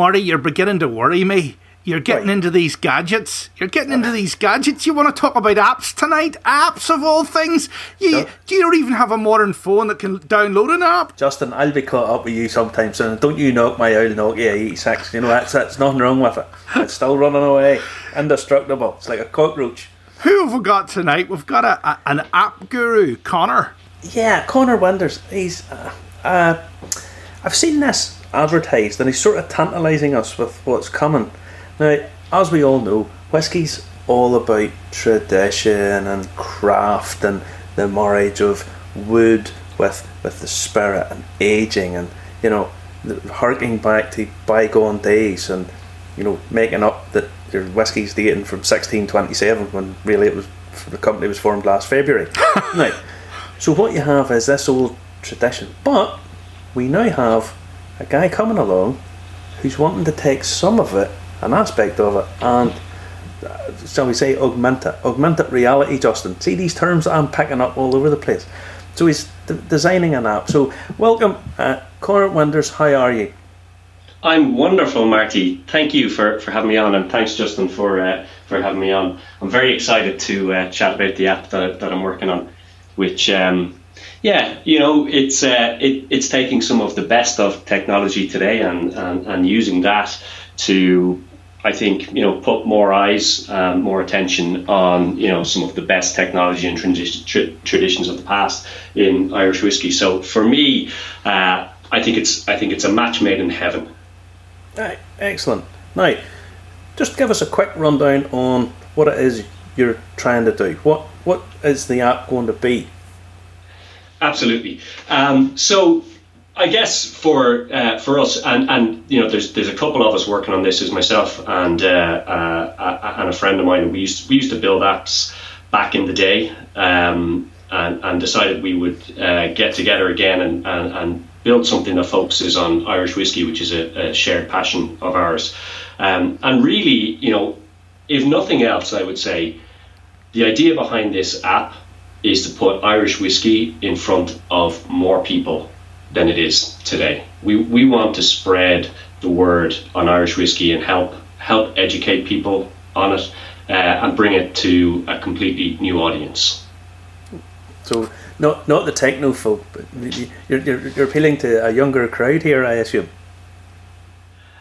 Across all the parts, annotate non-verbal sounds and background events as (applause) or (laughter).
Marty, you're beginning to worry me. You're getting Right. into these gadgets. You're getting into these gadgets. You want to talk about apps tonight? Apps of all things. You Yeah. you don't even have a modern phone that can download an app. Justin, I'll be caught up with you sometime soon. Don't you knock my old Nokia 86. You know, that's, that's nothing wrong with it. It's still running away. Indestructible. It's like a cockroach. Who have we got tonight? We've got a, a an app guru, Connor. Yeah, Connor Winders. He's. Uh, uh, I've seen this advertised, and he's sort of tantalising us with what's coming. Now, as we all know, whiskey's all about tradition and craft and the marriage of wood with with the spirit and aging, and you know, the- harking back to bygone days, and you know, making up that your whiskey's dating from 1627 when really it was the company was formed last February. (laughs) now, so what you have is this old tradition, but we now have a guy coming along who's wanting to take some of it, an aspect of it, and uh, shall we say augment it, augmented reality, Justin. See these terms that I'm picking up all over the place. So he's d- designing an app. So welcome, uh, Connor Winders. How are you? I'm wonderful, Marty. Thank you for, for having me on, and thanks, Justin, for uh, for having me on. I'm very excited to uh, chat about the app that, that I'm working on, which, um, yeah, you know, it's uh, it, it's taking some of the best of technology today and, and, and using that to, I think, you know, put more eyes, um, more attention on, you know, some of the best technology and tra- traditions of the past in Irish whiskey. So for me, uh, I think it's I think it's a match made in heaven. Excellent. Now, just give us a quick rundown on what it is you're trying to do. What what is the app going to be? Absolutely. Um, so, I guess for uh, for us, and, and you know, there's there's a couple of us working on this. Is myself and uh, uh, and a friend of mine. We used we used to build apps back in the day, um, and and decided we would uh, get together again and, and and build something that focuses on Irish whiskey, which is a, a shared passion of ours. Um, and really, you know, if nothing else, I would say the idea behind this app is to put Irish whiskey in front of more people than it is today. We, we want to spread the word on Irish whiskey and help help educate people on it uh, and bring it to a completely new audience. So not not the techno folk, but you're, you're, you're appealing to a younger crowd here, I assume.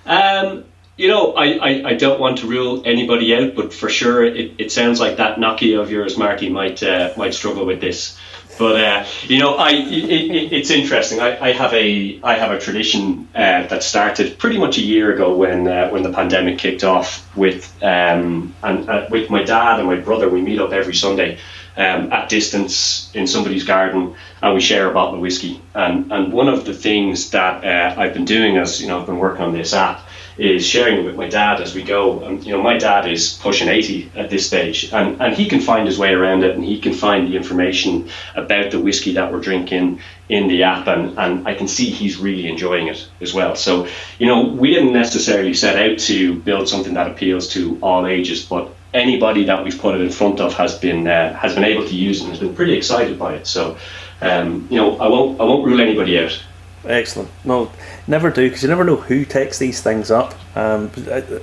Um, you know, I, I, I don't want to rule anybody out, but for sure, it, it sounds like that Nokia of yours, Marty, might uh, might struggle with this. But uh, you know, I it, it, it's interesting. I, I have a I have a tradition uh, that started pretty much a year ago when uh, when the pandemic kicked off. With um, and uh, with my dad and my brother, we meet up every Sunday um, at distance in somebody's garden, and we share a bottle of whiskey. And and one of the things that uh, I've been doing as you know I've been working on this app is sharing with my dad as we go. And you know, my dad is pushing 80 at this stage, and, and he can find his way around it, and he can find the information about the whiskey that we're drinking in the app, and, and I can see he's really enjoying it as well. So, you know, we didn't necessarily set out to build something that appeals to all ages, but anybody that we've put it in front of has been uh, has been able to use it and has been pretty excited by it. So, um, you know, I won't I won't rule anybody out. Excellent. No, never do because you never know who takes these things up. Um,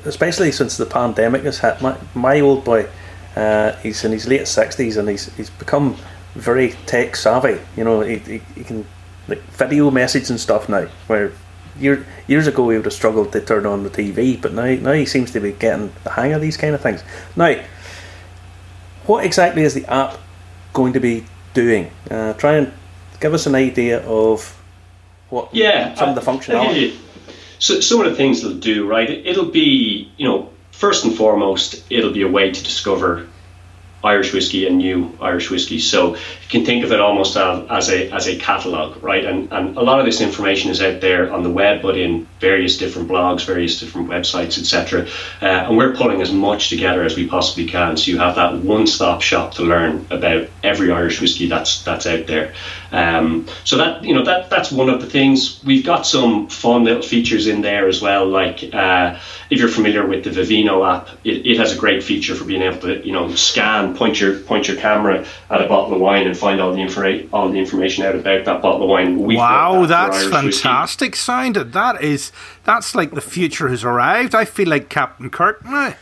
especially since the pandemic has hit. My, my old boy, uh, he's in his late sixties and he's he's become very tech savvy. You know, he, he, he can like video message and stuff now. Where year, years ago he would have struggled to turn on the TV, but now now he seems to be getting the hang of these kind of things. Now, what exactly is the app going to be doing? Uh, try and give us an idea of what Yeah, some of the I- functionality. So some of the things it'll do, right? it- It'll be, you know, first and foremost, it'll be a way to discover Irish whiskey and new Irish whiskey. So you can think of it almost as, as a as a catalog, right? And and a lot of this information is out there on the web, but in various different blogs, various different websites, etc. Uh, and we're pulling as much together as we possibly can, so you have that one-stop shop to learn about every Irish whiskey that's that's out there. Um, so that you know that that's one of the things. We've got some fun little features in there as well. Like uh, if you're familiar with the Vivino app, it, it has a great feature for being able to you know scan, point your point your camera at a bottle of wine and find all the info all the information out about that bottle of wine. We've wow, that that's fantastic! Sounded that is that's like the future has arrived. I feel like Captain Kirk now.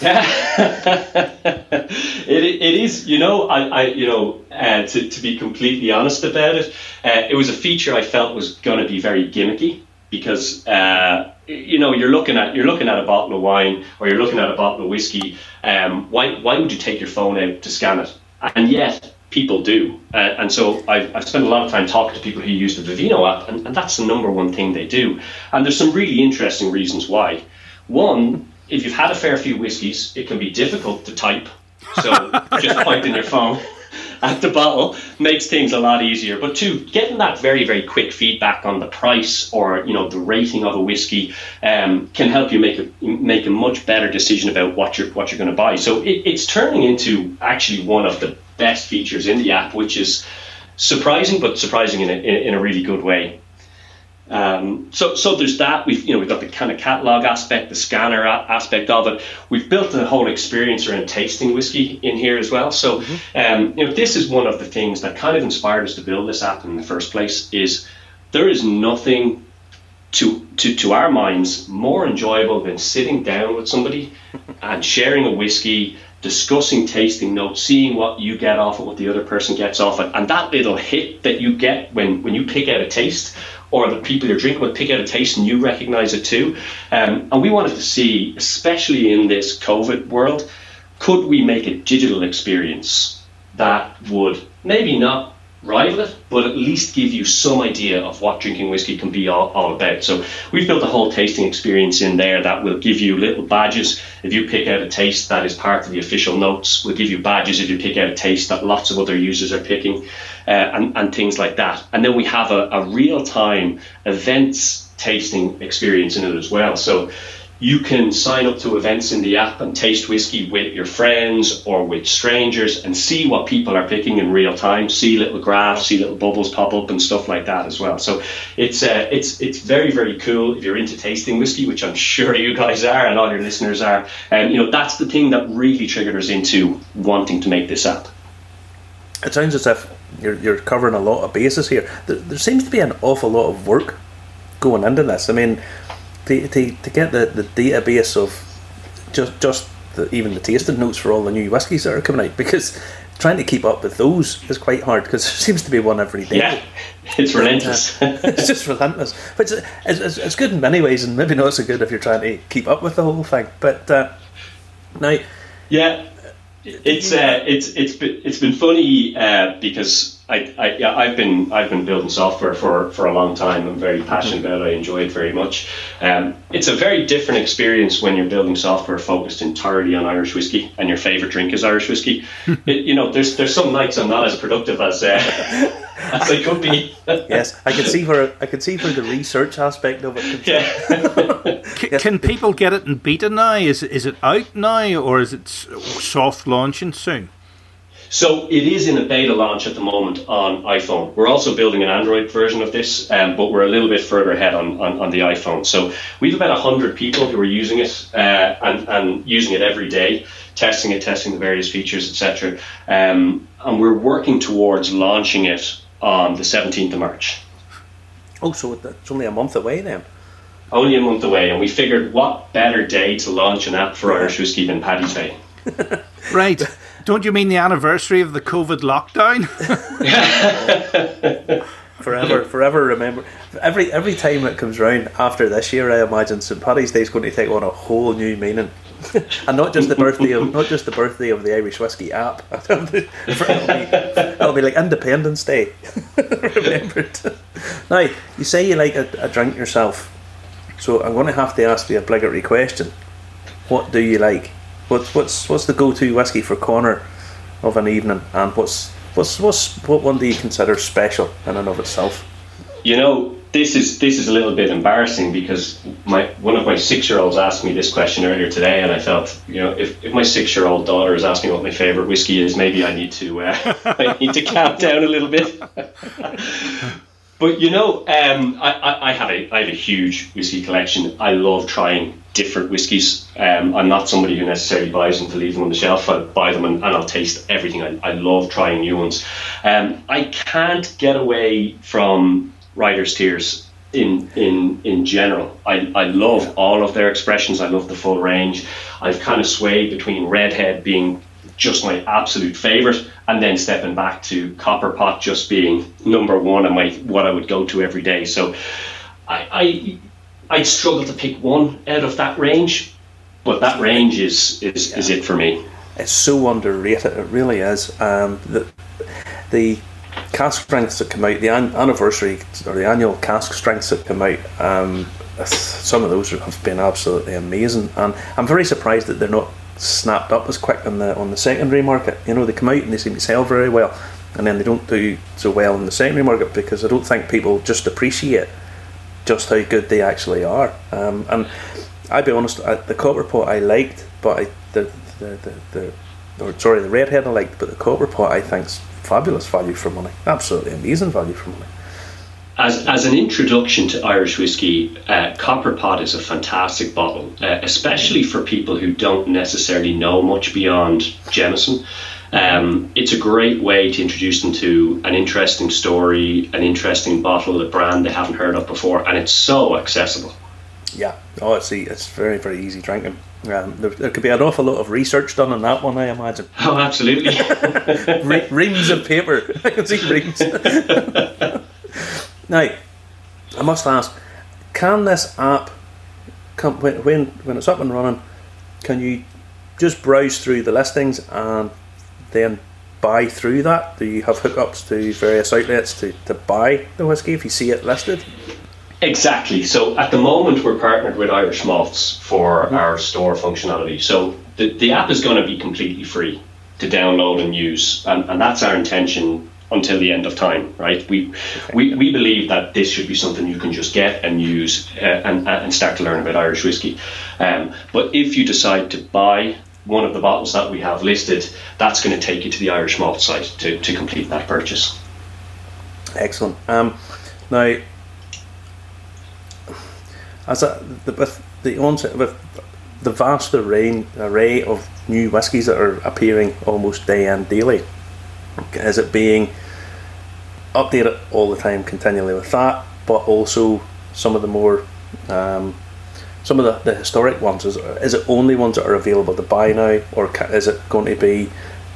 Yeah, (laughs) it, it is. You know, I, I you know, uh, to, to be completely honest about it, uh, it was a feature I felt was going to be very gimmicky because uh, you know you're looking at you're looking at a bottle of wine or you're looking at a bottle of whiskey. Um, why why would you take your phone out to scan it? And yet people do. Uh, and so I've, I've spent a lot of time talking to people who use the Vivino app, and, and that's the number one thing they do. And there's some really interesting reasons why. One if you've had a fair few whiskies, it can be difficult to type. So (laughs) just pointing your phone at the bottle makes things a lot easier. But two, getting that very very quick feedback on the price or you know the rating of a whiskey um, can help you make a make a much better decision about what you're what you're going to buy. So it, it's turning into actually one of the best features in the app, which is surprising, but surprising in a, in a really good way. Um, so, so there's that. We've you know we've got the kind of catalog aspect, the scanner a- aspect of it. We've built a whole experience around tasting whiskey in here as well. So, mm-hmm. um, you know, this is one of the things that kind of inspired us to build this app in the first place. Is there is nothing to to to our minds more enjoyable than sitting down with somebody and sharing a whiskey discussing tasting notes, seeing what you get off it, what the other person gets off it, and that little hit that you get when, when you pick out a taste or the people you're drinking with pick out a taste and you recognize it too. Um, and we wanted to see, especially in this COVID world, could we make a digital experience that would maybe not rival it, but at least give you some idea of what drinking whiskey can be all, all, about. So we've built a whole tasting experience in there that will give you little badges if you pick out a taste that is part of the official notes. We'll give you badges if you pick out a taste that lots of other users are picking, uh, and, and things like that. And then we have a, a real time events tasting experience in it as well. So you can sign up to events in the app and taste whiskey with your friends or with strangers and see what people are picking in real time. See little graphs, see little bubbles pop up and stuff like that as well. So it's uh, it's it's very very cool if you're into tasting whiskey, which I'm sure you guys are and all your listeners are. And you know that's the thing that really triggered us into wanting to make this app. It sounds as if you're, you're covering a lot of bases here. There, there seems to be an awful lot of work going into this. I mean to, to, to get the, the database of just just the, even the tasting notes for all the new whiskies that are coming out because trying to keep up with those is quite hard because there (laughs) seems to be one every day. Yeah, (laughs) it's relentless. Uh, (laughs) it's just relentless. But it's, it's, it's, good in many ways and maybe not so good if you're trying to keep up with the whole thing. But uh, now, yeah, it's uh, it's it's been, it's been funny uh, because I, I yeah, I've been I've been building software for, for a long time. I'm very passionate mm-hmm. about it. I enjoy it very much. Um, it's a very different experience when you're building software focused entirely on Irish whiskey and your favorite drink is Irish whiskey. (laughs) it, you know, there's there's some nights I'm not as productive as uh, (laughs) as I could be. (laughs) yes, I can see where I can see where the research aspect of it. Yeah. can, can people get it in beta now? Is is it out now, or is it soft launching soon? So it is in a beta launch at the moment on iPhone. We're also building an Android version of this, um, but we're a little bit further ahead on, on, on the iPhone. So we've about 100 people who are using it uh, and, and using it every day, testing it, testing the various features, etc. Um, and we're working towards launching it on the 17th of March. Oh, so it's only a month away then? Only a month away, and we figured what better day to launch an app for Irish whiskey than Paddy's Day. right. (laughs) (laughs) Don't you mean the anniversary of the COVID lockdown? (laughs) (laughs) forever, forever remember. Every every time it comes round after this year, I imagine St Paddy's Day is going to take on a whole new meaning, (laughs) and not just the birthday of not just the birthday of the Irish whiskey app. it'll, be, it'll be like Independence Day, remembered. Now you say you like a, a drink yourself, so I'm going to have to ask the obligatory question: What do you like? What's what's what's the go-to whiskey for Connor of an evening, and what's what's what's what one do you consider special in and of itself? You know, this is this is a little bit embarrassing because my one of my six year olds asked me this question earlier today, and I felt you know if, if my six year old daughter is asking what my favorite whiskey is, maybe I need to uh, (laughs) I need to calm down a little bit. (laughs) but you know, um, I, I, I have a I have a huge whiskey collection. I love trying different whiskies. Um, I'm not somebody who necessarily buys them to leave them on the shelf. I buy them and, and I'll taste everything. I, I love trying new ones. Um, I can't get away from Writer's Tears in in in general. I, I love all of their expressions. I love the full range. I've kind of swayed between Redhead being just my absolute favorite, and then stepping back to Copper Pot just being number one and my what I would go to every day. So I, I I'd struggle to pick one out of that range, but that range is is, yeah. is it for me. It's so underrated. It really is. Um, the the cask strengths that come out, the an- anniversary or the annual cask strengths that come out, um, some of those have been absolutely amazing, and I'm very surprised that they're not snapped up as quick on the on the secondary market. You know, they come out and they seem to sell very well, and then they don't do so well in the secondary market because I don't think people just appreciate just how good they actually are. Um, and I'll be honest, I, the copper pot I liked, but I, the, the, the, the or sorry, the redhead I liked, but the copper pot I think's fabulous value for money. Absolutely amazing value for money. As, as an introduction to Irish whiskey, uh, Copper Pot is a fantastic bottle, uh, especially for people who don't necessarily know much beyond Jameson. Um, it's a great way to introduce them to an interesting story, an interesting bottle, a brand they haven't heard of before, and it's so accessible. Yeah, oh, it's it's very very easy drinking. Um, there, there, could be an awful lot of research done on that one, I imagine. Oh, absolutely. (laughs) Re- reams of paper. (laughs) I can see reams. (laughs) now, I must ask: Can this app, come, when, when when it's up and running, can you just browse through the listings and then buy through that? Do you have hookups to various outlets to, to buy the whiskey if you see it listed? Exactly. So at the moment, we're partnered with Irish Malts for mm-hmm. our store functionality. So the, the app is going to be completely free to download and use, and, and that's our intention until the end of time, right? We, okay. we we believe that this should be something you can just get and use uh, and, and start to learn about Irish whiskey. Um, but if you decide to buy one of the bottles that we have listed, that's going to take you to the Irish Malt site to, to complete that purchase. Excellent. Um, now, as a, the, with the onset with the vast array array of new whiskies that are appearing almost day and daily, is it being updated all the time continually with that, but also some of the more um, some of the, the historic ones? Is, is it only ones that are available to buy now or is it going to be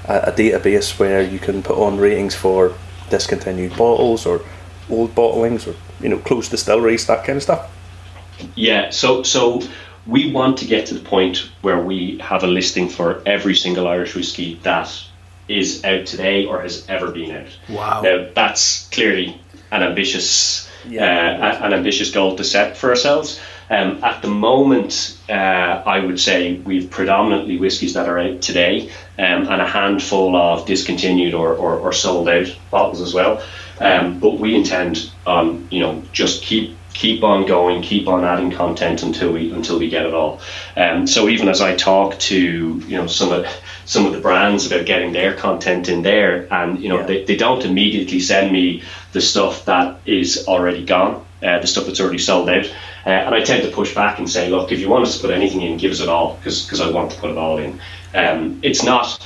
a, a database where you can put on ratings for discontinued bottles or old bottlings or you know closed distilleries that kind of stuff? Yeah so so we want to get to the point where we have a listing for every single irish whiskey that is out today or has ever been out wow now that's clearly an ambitious yeah. uh, an ambitious goal to set for ourselves um, at the moment, uh, I would say we've predominantly whiskies that are out today um, and a handful of discontinued or, or, or sold out bottles as well. Um, but we intend on, you know, just keep keep on going, keep on adding content until we until we get it all. Um, so even as I talk to you know some of some of the brands about getting their content in there, and you know yeah. they, they don't immediately send me the stuff that is already gone, uh, the stuff that's already sold out. Uh, and I tend to push back and say, look, if you want us to put anything in, give us it all, because I want to put it all in. Um, it's not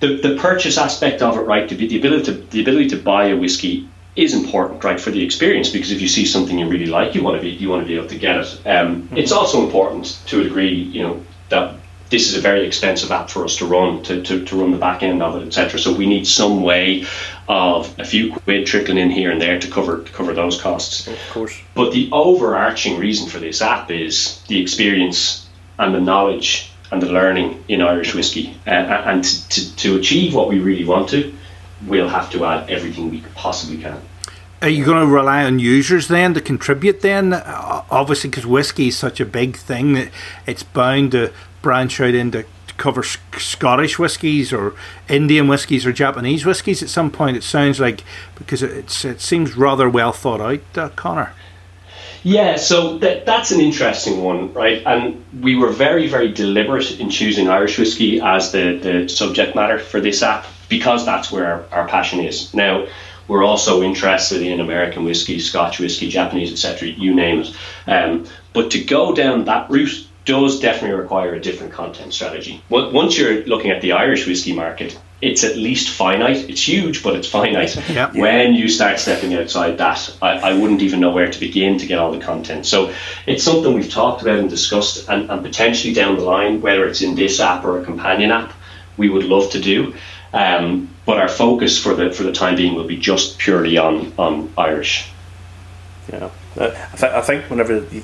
the, the purchase aspect of it, right? The, the ability to the ability to buy a whiskey is important, right, for the experience. Because if you see something you really like, you want to be you want to be able to get it. Um, mm-hmm. It's also important to a degree, you know, that this is a very expensive app for us to run to, to, to run the back end of it, etc. So we need some way of a few quid trickling in here and there to cover to cover those costs. Of course. But the overarching reason for this app is the experience and the knowledge and the learning in Irish whiskey. Uh, and to, to achieve what we really want to, we'll have to add everything we possibly can. Are you going to rely on users then to contribute then? Obviously, because whiskey is such a big thing that it's bound to branch out into cover Scottish whiskies or Indian whiskies or Japanese whiskies at some point. It sounds like because it's it seems rather well thought out, uh, Connor. Yeah, so that, that's an interesting one, right? And we were very, very deliberate in choosing Irish whiskey as the, the subject matter for this app because that's where our, our passion is. Now, we're also interested in American whiskey, Scotch whiskey, Japanese, etc. You name it. Um, but to go down that route does definitely require a different content strategy. Once you're looking at the Irish whiskey market, it's at least finite. It's huge, but it's finite. (laughs) Yeah. When you start stepping outside that, I, I, wouldn't even know where to begin to get all the content. So it's something we've talked about and discussed, and, and potentially down the line, whether it's in this app or a companion app, we would love to do. Um, but our focus for the for the time being will be just purely on on Irish. Yeah, uh, I, th- I think whenever you,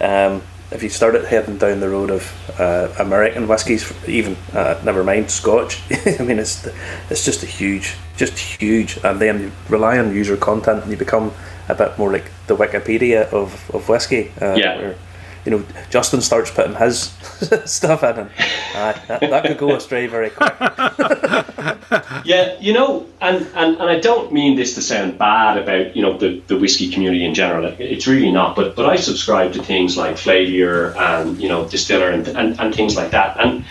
um, if you started heading down the road of uh, American whiskies, even uh, never mind Scotch, (laughs) I mean it's it's just a huge, just huge, and then you rely on user content and you become a bit more like the Wikipedia of of whiskey. Uh, yeah you know, Justin starts putting his (laughs) stuff in, and uh, that, that, could go astray very quick. (laughs) yeah, you know, and, and, and I don't mean this to sound bad about you know the, the whiskey community in general. It's really not. But but I subscribe to things like Flaviar and you know Distiller and and, and things like that. And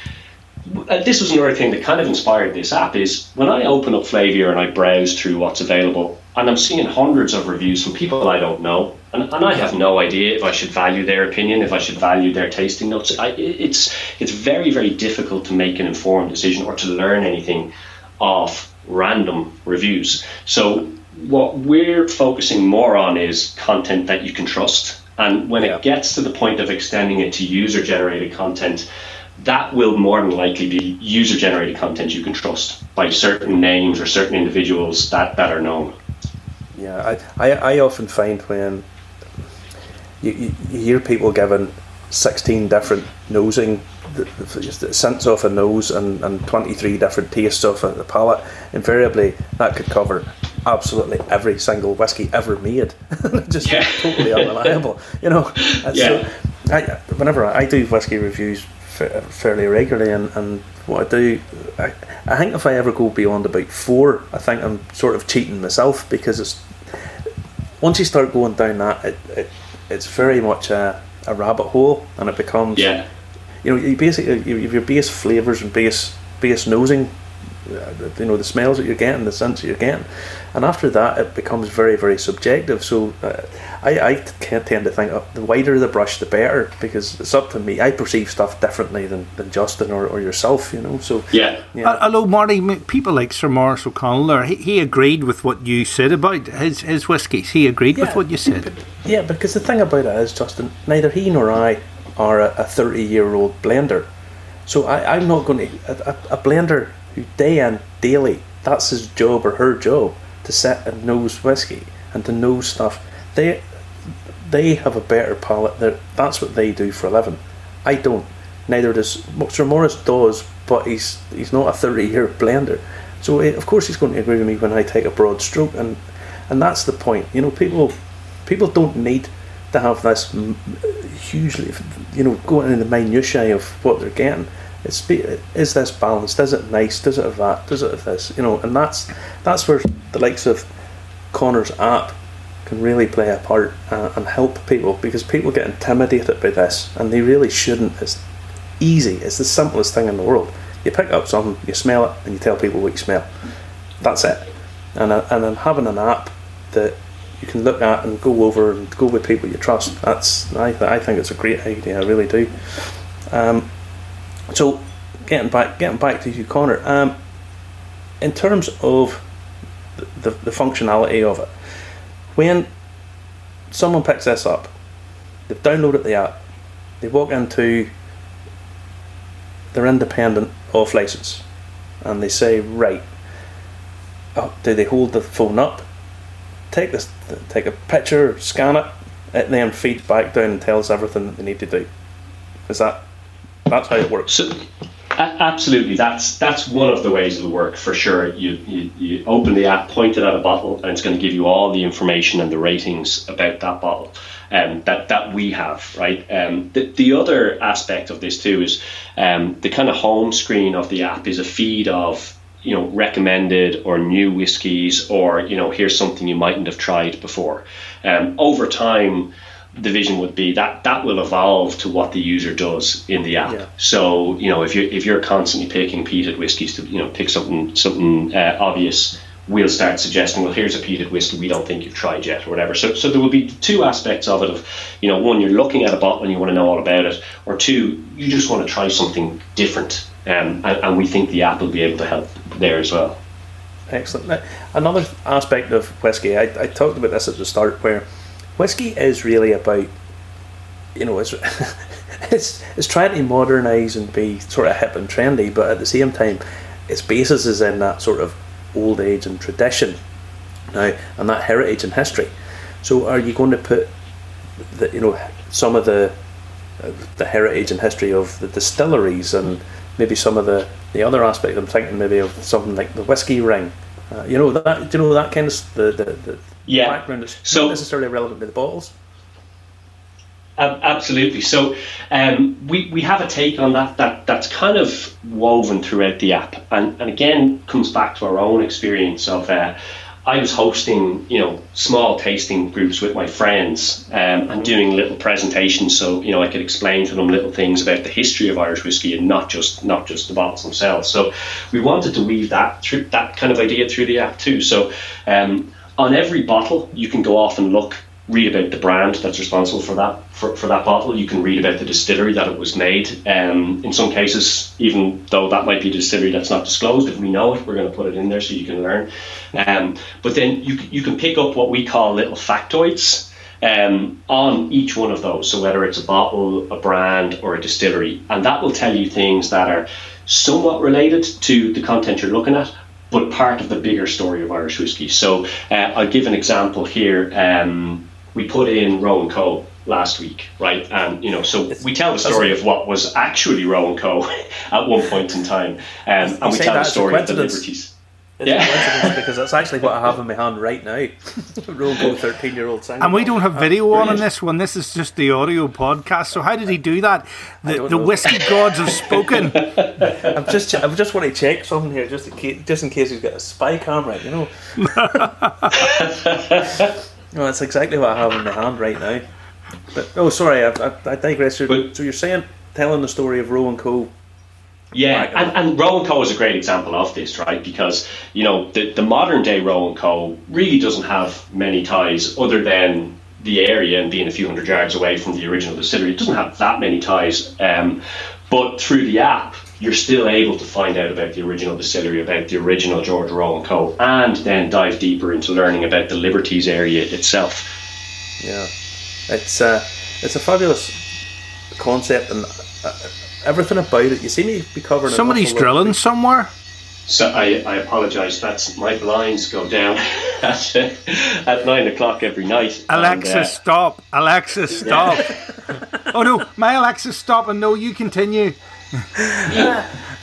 uh, this was another thing that kind of inspired this app. Is when I open up Flaviar and I browse through what's available, and I'm seeing hundreds of reviews from people I don't know and, and I have no idea if I should value their opinion, if I should value their tasting notes. I, it's it's very very difficult to make an informed decision or to learn anything off random reviews. So what we're focusing more on is content that you can trust, and when yeah. it gets to the point of extending it to user generated content. That will more than likely be user generated content you can trust by certain names or certain individuals that, that are known. Yeah, I, I, I often find when you, you, hear people giving 16 different nosing scents off a nose and, and 23 different tastes off a palate invariably that could cover absolutely every single whiskey ever made (laughs) just yeah. totally unreliable you know yeah. so I, whenever I do whiskey reviews fairly regularly and, and what I do I, I think if I ever go beyond about four I think I'm sort of cheating myself because it's once you start going down that it, it it's very much a, a rabbit hole, and it becomes yeah. You know, you basically you your base flavors and base base nosing, uh, you know, the smells that you're getting, the scents that you're getting, and after that it becomes very very subjective. So uh, I I tend to think oh, the wider the brush the better because it's up to me. I perceive stuff differently than, than Justin or, or yourself, you know. So yeah. yeah. Uh, hello, Marty. People like Sir Maurice O'Connell there. He, he agreed with what you said about his his whiskies. He agreed yeah, with what you said. Yeah, because the thing about it is, Justin, neither he nor I are a thirty year old blender. So I, I'm not going to a, a, a blender who day in daily that's his job or her job to sit and nose whiskey and to know stuff. They they have a better palate. They're, that's what they do for a living. I don't. Neither does Sir Maurice does, but he's he's not a thirty year blender. So eh, of course he's going to agree with me when I take a broad stroke, and and that's the point. You know, people people don't need to have this hugely, you know, going into the minutiae of what they're getting. It's is this balanced? Is it nice? Does it have that? Does it have this? You know, and that's that's where the likes of Connor's app can really play a part uh, and help people because people get intimidated by this and they really shouldn't. It's easy. It's the simplest thing in the world. You pick up something, you smell it, and you tell people what you smell. That's it. And uh, and then having an app that you can look at and go over and go with people you trust. That's I, I think it's a great idea. I really do. Um, so getting back getting back to you, Connor. Um, in terms of the, the, the functionality of it, when someone picks this up, they've downloaded the app, they walk into their independent off license, and they say, right, oh, do they hold the phone up, take this, take a picture, scan it, it then feeds back down and tells everything that they need to do. Is that that's how it works? So, absolutely, that's that's one of the ways it'll work for sure. You, you you open the app, point it at a bottle, and it's going to give you all the information and the ratings about that bottle. Um, that that we have, right? Um, the, the other aspect of this too is um, the kind of home screen of the app is a feed of you know recommended or new whiskies or you know here's something you mightn't have tried before um, over time the vision would be that that will evolve to what the user does in the app. Yeah. So you know if you if you're constantly picking peated whiskies to you know pick something something uh, obvious, we'll start suggesting well here's a peated whiskey we don't think you've tried yet or whatever. So so there will be two aspects of it of you know one you're looking at a bottle and you want to know all about it, or two you just want to try something different, um, and, and we think the app will be able to help there as well. Excellent. Now, another aspect of whiskey, I, I talked about this at the start, where whiskey is really about, you know, it's (laughs) it's it's trying to modernise and be sort of hip and trendy, but at the same time, its basis is in that sort of old age and tradition, now and that heritage and history. So, are you going to put, the you know, some of the the heritage and history of the distilleries and maybe some of the, the other aspect. I'm thinking maybe of something like the whiskey ring. Uh, you know that. Do you know that kind of the the, the Yeah. background is So- not necessarily relevant to the bottles. Absolutely. So um, we, we have a take on that, that that's kind of woven throughout the app, and, and again comes back to our own experience of. Uh, I was hosting, you know, small tasting groups with my friends um, and doing little presentations, so you know I could explain to them little things about the history of Irish whiskey and not just not just the bottles themselves. So we wanted to weave that through that kind of idea through the app too. So um, on every bottle, you can go off and look read about the brand that's responsible for that for, for that bottle. You can read about the distillery that it was made. Um, in some cases, even though that might be a distillery that's not disclosed, if we know it, we're going to put it in there so you can learn. Um, but then you you can pick up what we call little factoids. Um, on each one of those, so whether it's a bottle, a brand, or a distillery, and that will tell you things that are somewhat related to the content you're looking at, but part of the bigger story of Irish whiskey. So uh, I'll give an example here. Um, we put in Roe & Co last week, right? And you know, so we tell the story of what was actually Roe & Co (laughs) at one point in time, um, and we say tell the that story of the coincidence? liberties. It's Yeah. a coincidence because that's actually what I have in my hand right now. (laughs) Robo thirteen year old And we don't have video on in this one. This is just the audio podcast. So how did he do that? The, the whiskey gods have spoken. (laughs) I'm just I just want to check something here just in case just in case he's got a spy camera, you know. No, that's exactly what I have in my hand right now. But oh, sorry, I, I, I digress. So, But- so you're saying telling the story of Roe & Co. Yeah, and, and Roe & Co is a great example of this, right? Because you know the, the modern day Roe & Co really doesn't have many ties other than the area and being a few hundred yards away from the original distillery. It doesn't have that many ties, um, but through the app, you're still able to find out about the original distillery, about the original George Roe & Co, and then dive deeper into learning about the Liberties area itself. Yeah, it's uh, it's a fabulous concept and uh, everything about it. You see me be covering. Somebody's awful lot- drilling somewhere. So I, I apologise. That's my blinds go down (laughs) at, at nine o'clock every night. and, Alexa, uh, stop. Alexa, stop. (laughs) oh no, my Alexa, stop. And no, you continue. (laughs)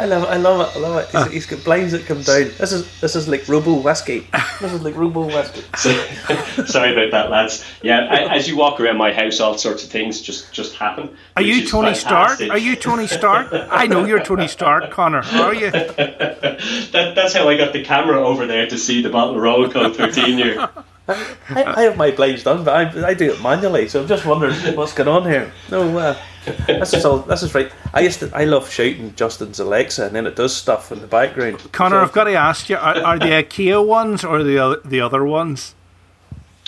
I love it. I love it. I love it. He's, he's got blinds that come down. This is this is like Robo whiskey. This is like Robo whiskey. (laughs) So, sorry about that, lads. Yeah, I, as you walk around my house, all sorts of things just just happen. Are you is Tony Stark? Are you Tony Stark? I know you're Tony Stark, Connor. Are you? (laughs) That, that's how I got the camera over there to see the bottle of Roe & Co 13 here. I, I have my blinds done, but I, I do it manually. So I'm just wondering what's going on here. No, uh, (laughs) this is all. This is right. I used to. I love shouting Justin's Alexa, and then it does stuff in the background. Connor, So- I've got to ask you: Are, are the IKEA ones or the other, the other ones?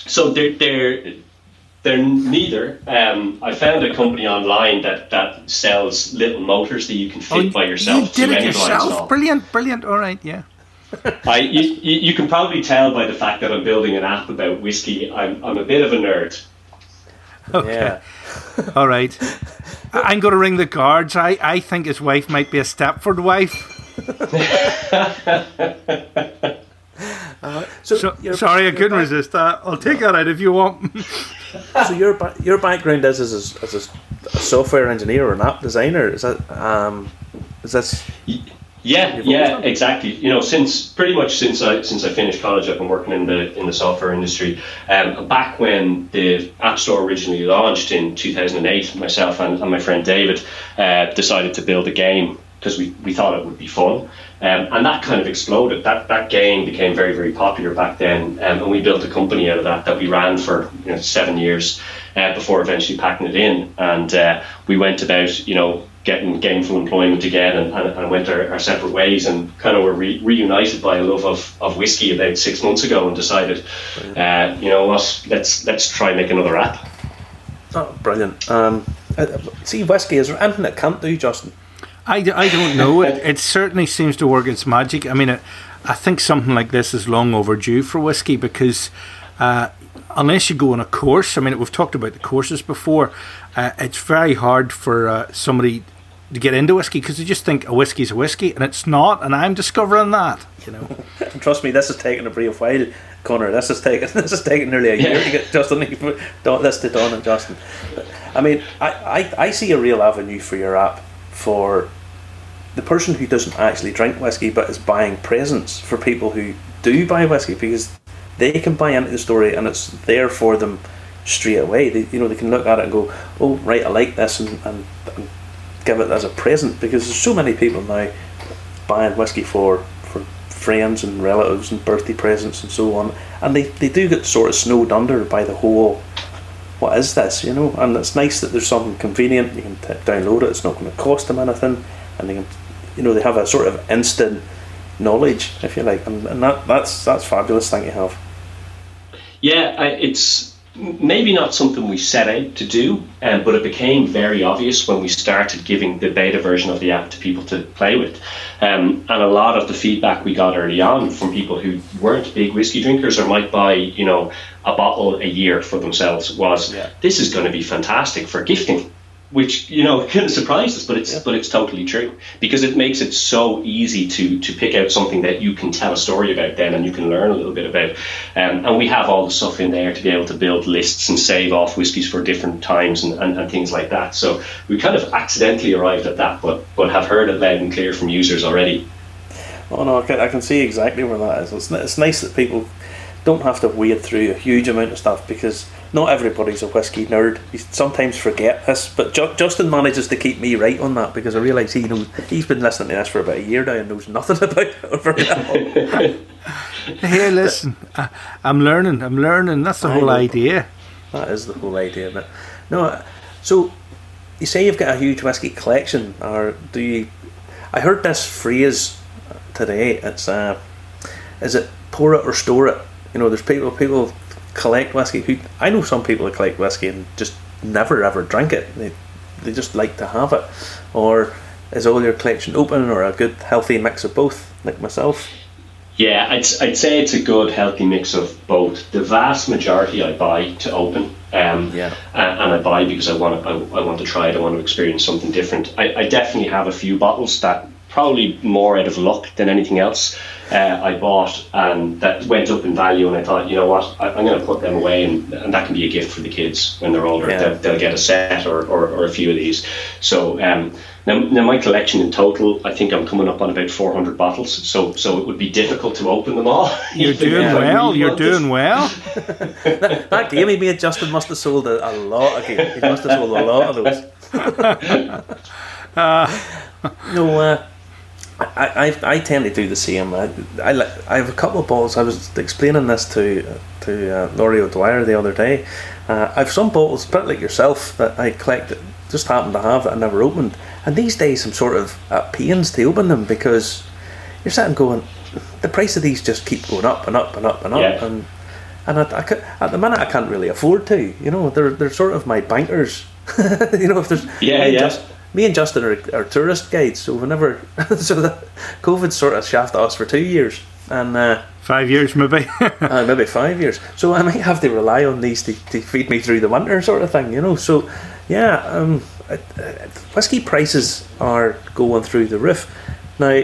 So they're they're they're neither. Um, I found a company online that, that sells little motors that you can fit by yourself. Oh, You did to it any blinds and yourself. Brilliant, brilliant. All right, yeah. I, you, you you can probably tell by the fact that I'm building an app about whiskey. I'm, I'm a bit of a nerd. (laughs) Yeah. All right. (laughs) I- I'm going to ring the guards. I, I think his wife might be a Stepford wife. So, So, your- sorry, I couldn't back- resist that. I'll take that out if you want. (laughs) So your ba- your background is as a, as a software engineer or an app designer. Is that um, Is this? Yeah, yeah, exactly. You know, since pretty much since I since I finished college, I've been working in the in the software industry. Um, back when the App Store originally launched in 2008, myself and, and my friend David uh, decided to build a game because we, we thought it would be fun. Um, and that kind of exploded. That that game became very very popular back then, um, and we built a company out of that that we ran for you know, seven years uh, before eventually packing it in. And uh, we went about you know getting gainful employment again and, and, and went our, our, separate ways and kind of were re- reunited by a love of, of whiskey about six months ago and decided, uh, you know what, let's let's try and make another app. Oh, brilliant. Um, uh, see, whiskey, is there anything it can't do, Justin? I, I don't know. It, it certainly seems to work its magic. I mean, it, I think something like this is long overdue for whiskey because uh, unless you go on a course, I mean, we've talked about the courses before, uh, it's very hard for uh, somebody to get into whiskey because they just think a whiskey's a whiskey and it's not, and I'm discovering that. You know. (laughs) Trust me, this has taken a brief while, Connor. This has taken (laughs) this has taken nearly a year yeah. to get Justin this to Don and Justin. I mean, I, I, I see a real avenue for your app for the person who doesn't actually drink whiskey but is buying presents for people who do buy whiskey because they can buy into the story and it's there for them straight away. They, you know, they can look at it and go, "Oh, right, I like this," and, and, and give it as a present because there's so many people now buying whiskey for for friends and relatives and birthday presents and so on, and they, they do get sort of snowed under by the whole. What is this? You know, and it's nice that there's something convenient. You can t- download it. It's not going to cost them anything, and they can, you know, they have a sort of instant knowledge, if you like, and, and that that's that's fabulous thing to have. Yeah, I, it's maybe not something we set out to do, um, but it became very obvious when we started giving the beta version of the app to people to play with. Um, and a lot of the feedback we got early on from people who weren't big whiskey drinkers or might buy, you know, a bottle a year for themselves was yeah. this is going to be fantastic for gifting which you know (laughs) kind of surprised us, but it's yeah. but it's totally true because it makes it so easy to to pick out something that you can tell a story about then and you can learn a little bit about. Um, and we have all the stuff in there to be able to build lists and save off whiskies for different times and, and, and things like that. So we kind of accidentally arrived at that, but but have heard it loud and clear from users already. Oh no, I can, I can see exactly where that is. It's, it's nice that people don't have to wade through a huge amount of stuff because not everybody's a whiskey nerd. You sometimes forget this, but Justin manages to keep me right on that because I realise he knows he's been listening to this for about a year now and knows nothing (laughs) about it. (laughs) hey, listen, I, am learning. I'm learning. That's the I whole know. idea. That is the whole idea. But no, so you say you've got a huge whiskey collection, or do you? I heard this phrase today. It's uh, is it pour it or store it? You know, there's people people collect whiskey. Who I know some people that collect whiskey and just never ever drink it. They they just like to have it. Or is all your collection open, or a good healthy mix of both, like myself? Yeah, I'd, I'd say it's a good healthy mix of both. The vast majority I buy to open, um, yeah. and, and I buy because I want to I, I, want to try it. I want to experience something different. I, I definitely have a few bottles that probably more out of luck than anything else. Uh, I bought and that went up in value, and I thought, you know what, I, am going to put them away, and, and that can be a gift for the kids when they're older. Yeah. They'll, they'll, get a set or, or, or, a few of these. So um, now, now, my collection in total, I think I'm coming up on about 400 bottles. So so it would be difficult to open them all. (laughs) You're doing well. Really You're doing well. that, that game he made, Justin must have sold a, a lot of. He must have sold a lot of those. uh, (laughs) (laughs) no. Uh, I, I, I tend to do the same. I, I, I have a couple of bottles. I was explaining this to to uh, Laurie O'Dwyer the other day. Uh, I have some bottles, a bit like yourself, that I collect. Just happen to have that I never opened. And these days, I'm sort of at pains to open them because you're sitting going, the price of these just keep going up and up and up and up. Yeah. And and I, I, at the minute, I can't really afford to. You know, they're they're sort of my bankers. (laughs) you know, if there's yeah, yeah. Just, me and Justin are, are tourist guides, so whenever (laughs) so that COVID sort of shafted us for two years and uh, five years maybe, (laughs) uh, maybe five years. So I might have to rely on these to, to feed me through the winter, sort of thing, you know. So yeah, um, uh, whiskey prices are going through the roof. Now,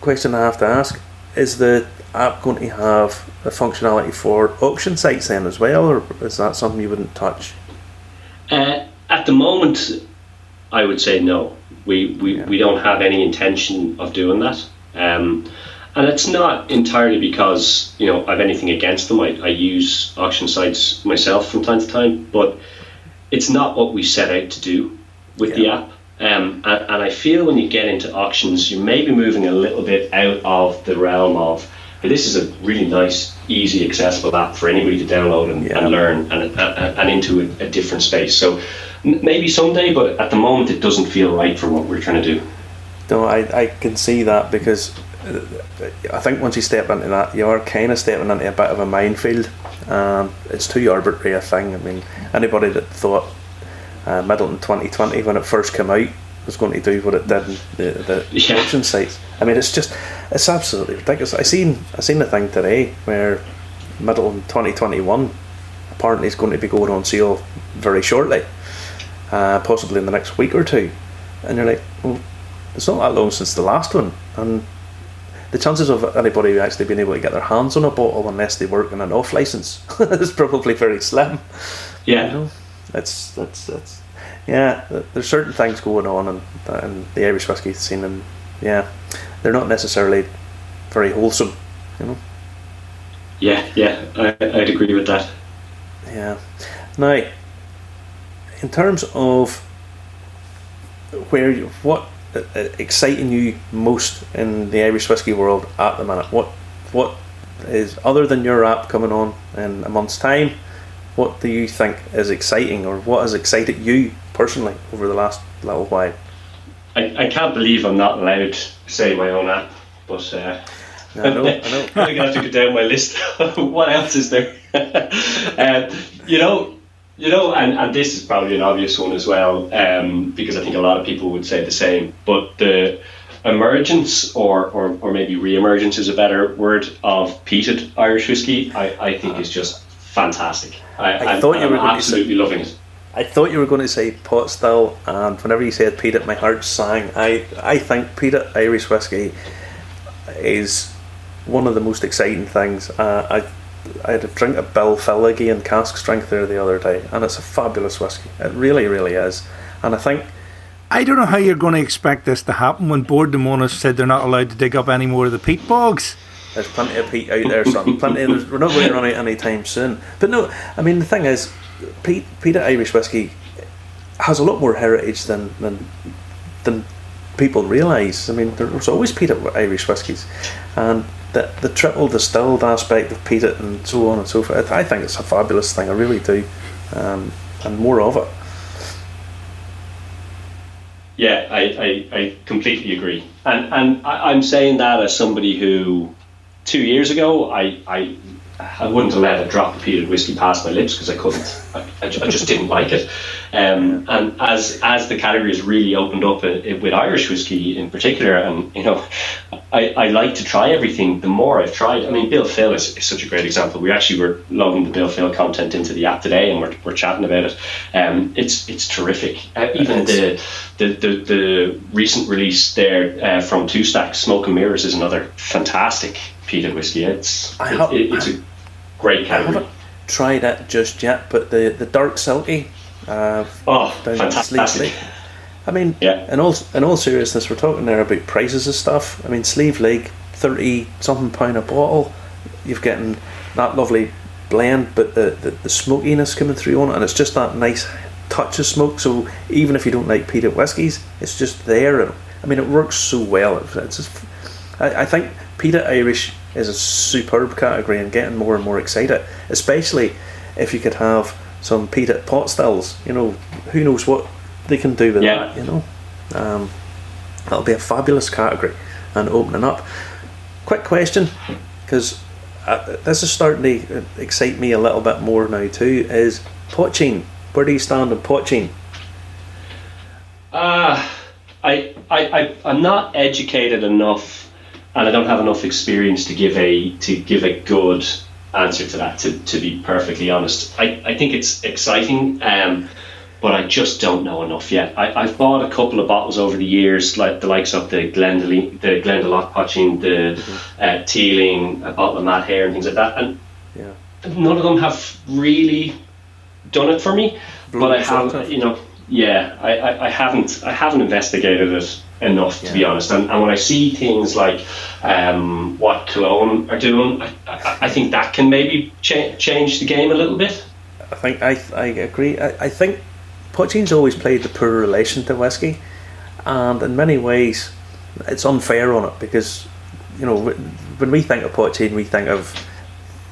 question I have to ask is the app going to have a functionality for auction sites then as well, or is that something you wouldn't touch? Uh, at the moment, I would say no. We we, Yeah. we don't have any intention of doing that. Um, and it's not entirely because you know I've anything against them. I, I use auction sites myself from time to time, but it's not what we set out to do with the app. Um, and, and I feel when you get into auctions, you may be moving a little bit out of the realm of "Hey, this is a really nice, easy, accessible app for anybody to download and, Yeah. and learn, and, and, and into a, a different space. So m- maybe someday, but at the moment, it doesn't feel right for what we're trying to do. No, I, I can see that because uh, I think once you step into that, you are kind of stepping into a bit of a minefield. Um, it's too arbitrary a thing. I mean, anybody that thought uh, Midleton 2020 when it first came out was going to do what it did in the, the (laughs) Yeah. auction sites. I mean, it's just, it's absolutely ridiculous. I seen, I seen the thing today where Midleton 2021 apparently is going to be going on sale very shortly, uh, possibly in the next week or two. And you're like, well, it's not that long since the last one, and the chances of anybody actually being able to get their hands on a bottle unless they work in an off license (laughs) is probably very slim. Yeah. You know, it's that's that's yeah. There's certain things going on in, in the Irish whiskey scene, and yeah, they're not necessarily very wholesome. You know. Yeah, yeah, I, I'd agree with that. Yeah. Now, in terms of where you, what uh, uh, exciting you most in the Irish whiskey world at the minute, what what is other than your app coming on in a month's time? What do you think is exciting, or what has excited you personally over the last little while? I, I can't believe I'm not allowed to say my own app, but uh, I know, I know. (laughs) I'm gonna have to go down my list. (laughs) what else is there? (laughs) uh, you know, you know, and, and this is probably an obvious one as well, um, because I think a lot of people would say the same. But the emergence, or, or, or maybe re-emergence is a better word, of peated Irish whiskey, I, I think is just fantastic. I, I I'm- thought you I'm were going to say- absolutely loving it. I thought you were going to say pot still, and whenever you said peat it, my heart sang. I, I think peat Irish whiskey is one of the most exciting things. Uh, I I had a drink of Bill Fillagee in cask strength there the other day, and it's a fabulous whiskey. It really, really is. And I think I don't know how you're going to expect this to happen when Bord na Móna said they're not allowed to dig up any more of the peat bogs. There's plenty of peat out there, son. Plenty. There's, we're not going to run out anytime soon. But no, I mean the thing is, peat Irish whiskey has a lot more heritage than than than people realise. I mean, there's always Peter Irish whiskies, and the the triple distilled aspect of Peter and so on and so forth. I think it's a fabulous thing. I really do, um, and more of it. Yeah, I, I, I completely agree. And and I, I'm saying that as somebody who two years ago I, I I wouldn't have let a drop of peated whiskey pass my lips because I couldn't. I, I, I just didn't like it. Um, and as as the category has really opened up uh, with Irish whiskey in particular, and you know, I, I like to try everything. The more I've tried, I mean, Bill Phil is, is such a great example. We actually were loading the Bill Phil content into the app today, and we're, we're chatting about it. Um, it's it's terrific. Uh, even the, the the the recent release there uh, from Two Stacks, Smoke and Mirrors, is another fantastic peated whiskey. It's I it- it- it's a great I category. haven't tried it just yet, but the the Dark Silkie. Uh, Oh, down at Sleep fantastic! I mean, Yeah. in all in all seriousness, we're talking there about prices of stuff. I mean, Sliabh Liag, thirty something pound a bottle. You've getting that lovely blend, but the, the, the smokiness coming through on it, and it's just that nice touch of smoke. So even if you don't like peated whiskies, it's just there. I mean, it works so well. It's it's just, I, I think peated Irish is a superb category and getting more and more excited, especially if you could have some peated pot stills. You know, who knows what they can do with Yeah. that. You know, um, that'll be a fabulous category and opening up. Quick question, because uh, this is starting to excite me a little bit more now too. Is poitín? Where do you stand on poitín? Uh, I, I, I, I'm not educated enough, and I don't have enough experience to give a to give a good answer to that. To, to be perfectly honest, I, I think it's exciting, um, but I just don't know enough yet. I, I've bought a couple of bottles over the years, like the likes of the Glendale, the Glendalough Poitín, the uh, Teeling, a bottle of Matt Hair, and things like that, and Yeah. none of them have really done it for me. But I have, you know, yeah, I, I, I haven't I haven't investigated it enough to be honest. And, and when I see things like um, what Killowen are doing, I, I, I think that can maybe cha- change the game a little bit. I think I I agree. I, I think poitín's always played the poor relation to whiskey, and in many ways, it's unfair on it because you know when we think of poitín, we think of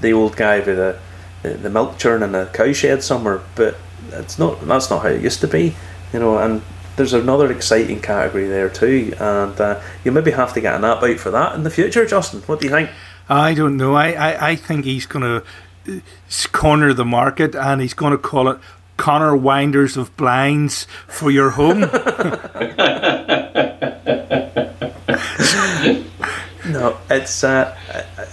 the old guy with the the, the milk churn in a cow shed somewhere, but it's not. That's not how it used to be, you know. And there's another exciting category there too, and uh, you maybe have to get an app out for that in the future, Justin. What do you think? I don't know. I, I, I think he's going to corner the market and he's going to call it Connor Winders of Blinds for your home. (laughs) No, it's uh,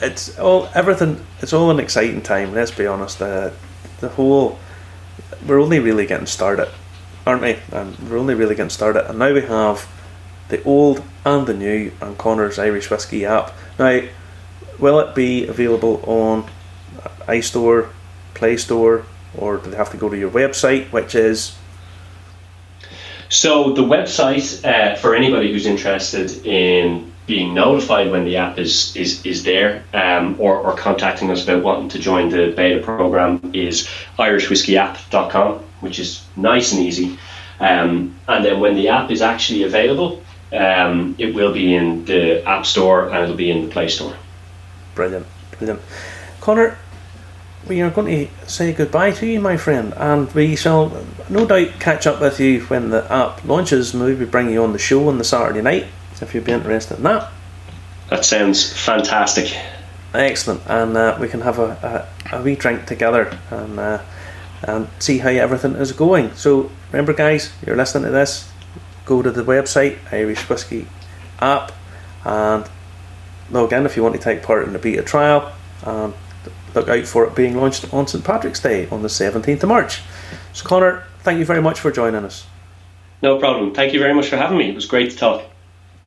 it's all everything. It's all an exciting time. Let's be honest. Uh, the whole we're only really getting started, aren't we? Um, we're only really getting started, and now we have the old and the new and Connor's Irish Whiskey app. Now, will it be available on iStore, Play Store, or do they have to go to your website, which is So the website uh, for anybody who's interested in being notified when the app is is, is there um, or, or contacting us about wanting to join the beta program is irishwhiskeyapp.com which is nice and easy um, and then when the app is actually available um, it will be in the app store and it'll be in the play store Brilliant, brilliant. Connor, we are going to say goodbye to you, my friend, and we shall no doubt catch up with you when the app launches. Maybe bring you on the show on the Saturday night if you'd be interested in that. that sounds fantastic Excellent, and uh, we can have a, a, a wee drink together and uh, and see how everything is going. So remember, guys, you're listening to this. Go to the website Irish Whiskey app and log in if you want to take part in the beta trial. And look out for it being launched on St Patrick's Day on the 17th of March. So Connor, thank you very much for joining us. no problem thank you very much for having me it was great to talk